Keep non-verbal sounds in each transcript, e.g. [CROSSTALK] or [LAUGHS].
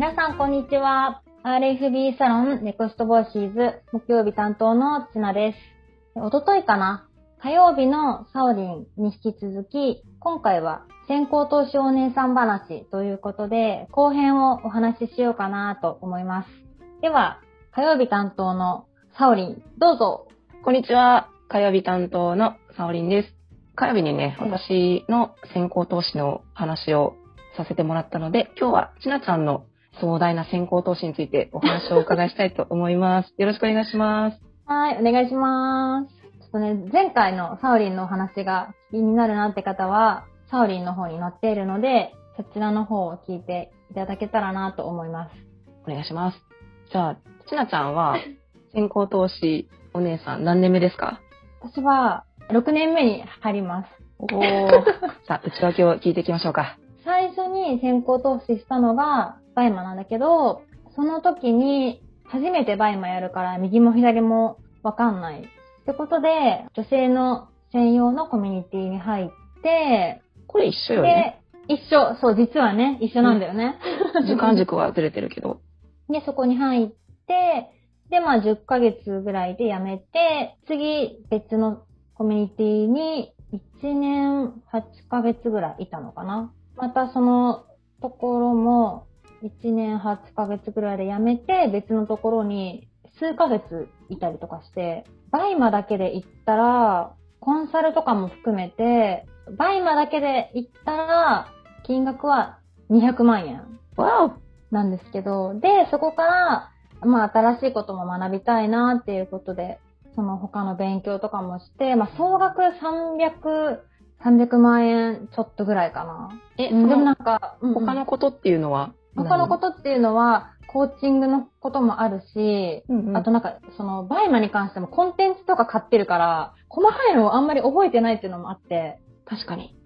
皆さん、こんにちは。RFB サロンネクストボーシーズ木曜日担当のツナです。おとといかな？火曜日のサオリンに引き続き、今回は先行投資お姉さん話ということで、後編をお話ししようかなと思います。では、火曜日担当のサオリン、どうぞ。こんにちは。火曜日担当のサオリンです。火曜日にね、私の先行投資の話をさせてもらったので、今日はちなちゃんの壮大な先行投資についてお話をお伺いしたいと思います。よろしくお願いします。はい、お願いします。ちょっとね、前回のサオリンのお話が気になるなって方は、サオリンの方に載っているので、そちらの方を聞いていただけたらなと思います。お願いします。じゃあ、ちなちゃんは先行投資お姉さん何年目ですか？私は6年目に入ります。おー。[LAUGHS] さあ、内訳を聞いていきましょうか。最初に先行投資したのが BUYMA なんだけど、その時に初めて BUYMA やるから右も左もわかんない。ってことで、女性の専用のコミュニティに入って、これ一緒よね？で、一緒、そう、実はね、一緒なんだよね。時間軸はずれてるけど。[LAUGHS] で、そこに入って、で、まあ10ヶ月ぐらいで辞めて、次別のコミュニティに1年8ヶ月ぐらいいたのかな。またそのところも1年8ヶ月ぐらいで辞めて、別のところに数ヶ月いたりとかして、 BUYMA だけで行ったら、コンサルとかも含めて、 BUYMA だけで行ったら、金額は200万円。なんですけど、で、そこから、まあ、新しいことも学びたいなっていうことで、その他の勉強とかもして、まあ、総額300、300万円ちょっとぐらいかな。え、うんでもなんそか、他のことっていうのは他のことっていうのは、コーチングのこともあるし、うんうんあとなんか、その、バイマに関してもコンテンツとか買ってるから、細かいのをあんまり覚えてないっていうのもあって、確かに。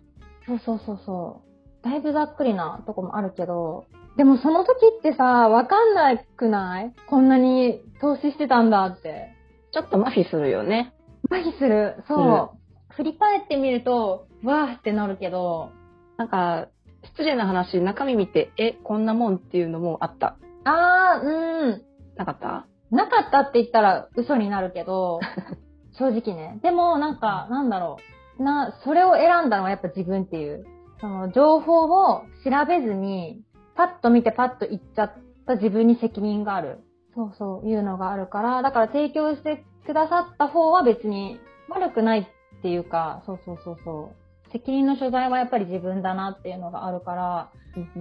そうそうそうそう。だいぶざっくりなとこもあるけど、でもその時ってさ、わかんなくない？こんなに投資してたんだって。ちょっと麻痺するよね。麻痺する。そう。振り返ってみると、わーってなるけど、なんか、失礼な話、中身見て、え、こんなもんっていうのもあった。あー、うん。なかった？なかったって言ったら嘘になるけど、[LAUGHS] 正直ね。でもなんか、なんだろう。な、それを選んだのはやっぱ自分っていう。その情報を調べずに、パッと見てパッと言っちゃった自分に責任がある。そうそう、いうのがあるから、だから提供してくださった方は別に悪くないっていうか、そうそうそうそう。責任の所在はやっぱり自分だなっていうのがあるから、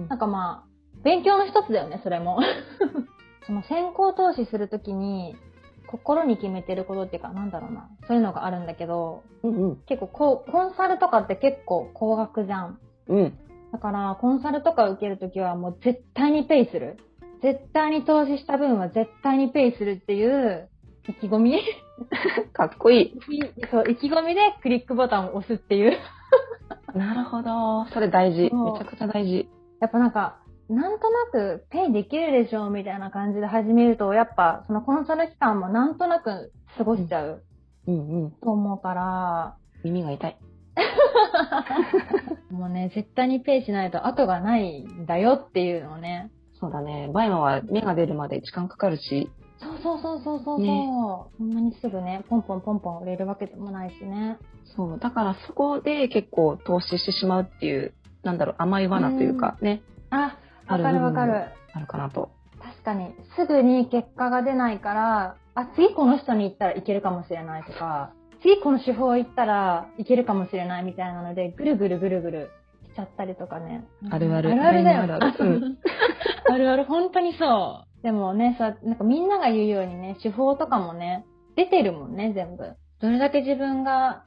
なんかまあ、勉強の一つだよね、それも。[LAUGHS] その先行投資するときに、心に決めてることっていうか、なんだろうな。そういうのがあるんだけど、うんうん。結構こう、コンサルとかって結構高額じゃん。うん。だから、コンサルとか受けるときはもう絶対にペイする。絶対に投資した分は絶対にペイするっていう意気込み？[LAUGHS] かっこいい。そう、意気込みでクリックボタンを押すっていう。[LAUGHS] なるほど。それ大事。めちゃくちゃ大事。やっぱなんか、なんとなくペイできるでしょうみたいな感じで始めると、やっぱそのコンサル期間もなんとなく過ごしちゃううんうん。と思うから、耳が痛い。[LAUGHS] もうね、絶対にペイしないと後がないんだよっていうのをね。そうだね。バイマは芽が出るまで時間かかるし、そうそうそうそうそうそう、ねそんなにすぐね、ポンポンポンポン売れるわけでもないしね。そう。だからそこで結構投資してしまうっていう、なんだろう、甘い罠というかね、あ、わあるかるわかる。あるかなと。確かに、すぐに結果が出ないから、あ、次この人に行ったらいけるかもしれないとか、次この手法行ったらいけるかもしれないみたいなので、ぐるぐるぐるぐるしちゃったりとかね。あるあるあるあるだよ。あるあるうん [LAUGHS] あるある、本当にそう。でもね、さ、なんかみんなが言うようにね、手法とかもね、出てるもんね、全部。どれだけ自分が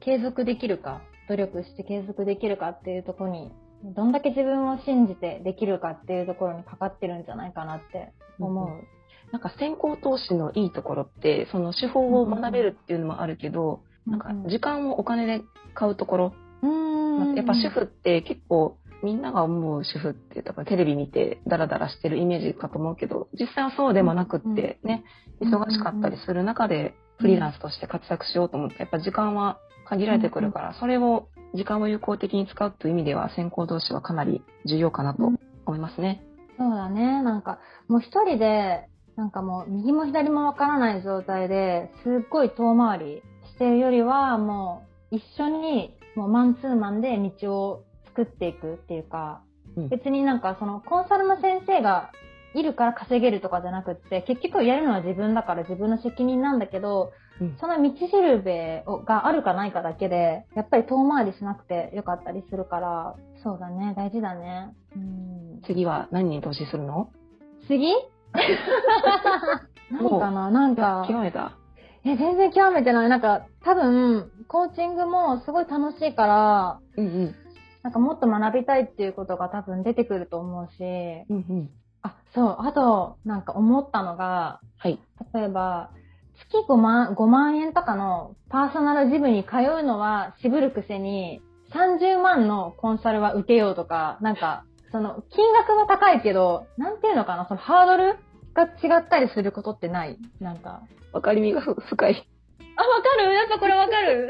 継続できるか、努力して継続できるかっていうところに、どんだけ自分を信じてできるかっていうところにかかってるんじゃないかなって思う。なんか先行投資のいいところって、その手法を学べるっていうのもあるけど、なんか時間をお金で買うところ、うんやっぱ主婦って結構みんなが思う主婦って多分テレビ見てダラダラしてるイメージかと思うけど、実際はそうでもなくってね、うん忙しかったりする中でフリーランスとして活躍しようと思って、やっぱ時間は限られてくるから、それを時間を有効的に使うという意味では先行投資はかなり重要かなと思いますね。そうだね。なんか、もう一人で、なんかもう右も左もわからない状態で、すっごい遠回りしてるよりは、もう一緒に、もうマンツーマンで道を作っていくっていうか、うん別になんかそのコンサルの先生がいるから稼げるとかじゃなくって、結局やるのは自分だから自分の責任なんだけど、うんその道しるべをがあるかないかだけで、やっぱり遠回りしなくてよかったりするから、そうだね、大事だね。うん、次は何に投資するの？次？[LAUGHS] 何かな？なんか、極めた？え、全然極めてない。なんか、多分、コーチングもすごい楽しいから、うんうん。なんかもっと学びたいっていうことが多分出てくると思うし、うんうん。あ、そう、あと、なんか思ったのが、はい。例えば、月5万、5万円とかのパーソナルジムに通うのは渋るくせに、30万のコンサルは受けようとか、なんか、その、金額は高いけど、なんていうのかな、そのハードルが違ったりすることってない？なんか。わかりみがふ深い。あ、わかるやっぱこれわかる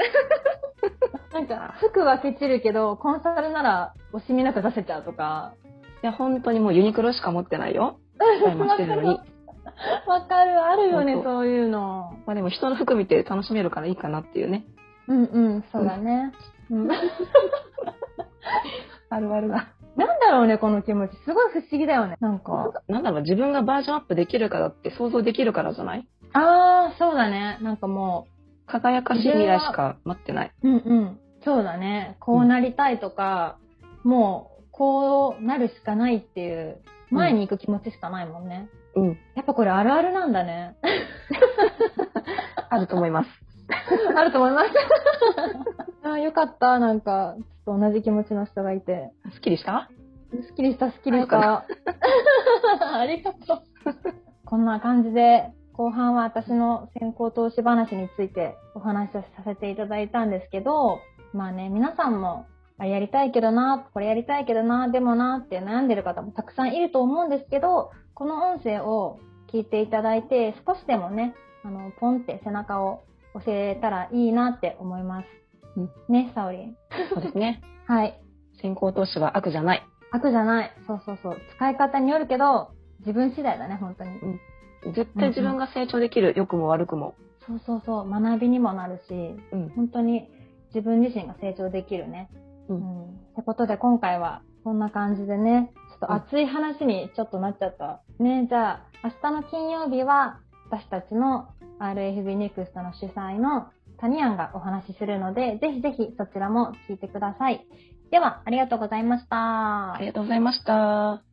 [LAUGHS] なんか、服はケチるけど、コンサルなら惜しみなく出せちゃうとか。いや、本当にもうユニクロしか持ってないよ。買いましてるのに。わかる、あるよね、そういうの。まあでも人の服見て楽しめるからいいかなっていうね。うんうん、そうだね。うん、なん [LAUGHS] あるあるが。だろうね、この気持ち。すごい不思議だよね。なんなんか。かなんだろう、自分がバージョンアップできるからって想像できるからじゃない？あー、そうだね。なんかも輝かしい未来しか待ってない。う、うんうん。そうだね。こうなりたいとか、もう、こうなるしかないっていう、前に行く気持ちしかないもんね。うん。やっぱこれあるあるなんだね。[LAUGHS] あると思います。[LAUGHS] あると思います。[LAUGHS] あーよかった。なんか、ちょっと同じ気持ちの人がいて。すっきりした？すっきりした、すっきりした。ありがとう。こんな感じで、後半は私の先行投資話についてお話しさせていただいたんですけど、まあね、皆さんも、あれやりたいけどな、これやりたいけどな、でもなって悩んでる方もたくさんいると思うんですけど、この音声を聞いていただいて、少しでもね、あの、ポンって背中を押せたらいいなって思います。うんね、サオリン。そうですね。[LAUGHS] はい。先行投資は悪じゃない。悪じゃない。そうそうそう。使い方によるけど、自分次第だね、本当に。絶対自分が成長できる、良くも悪くも。そうそうそう。学びにもなるし、うん。本当に自分自身が成長できるね。ううんん。ってことで今回はこんな感じでね、ちょっと熱い話にちょっとなっちゃった。ね、じゃあ、明日の金曜日は私たちの RFB ネクストの主催のタニアンがお話しするので、ぜひぜひそちらも聞いてください。では、ありがとうございました。ありがとうございました。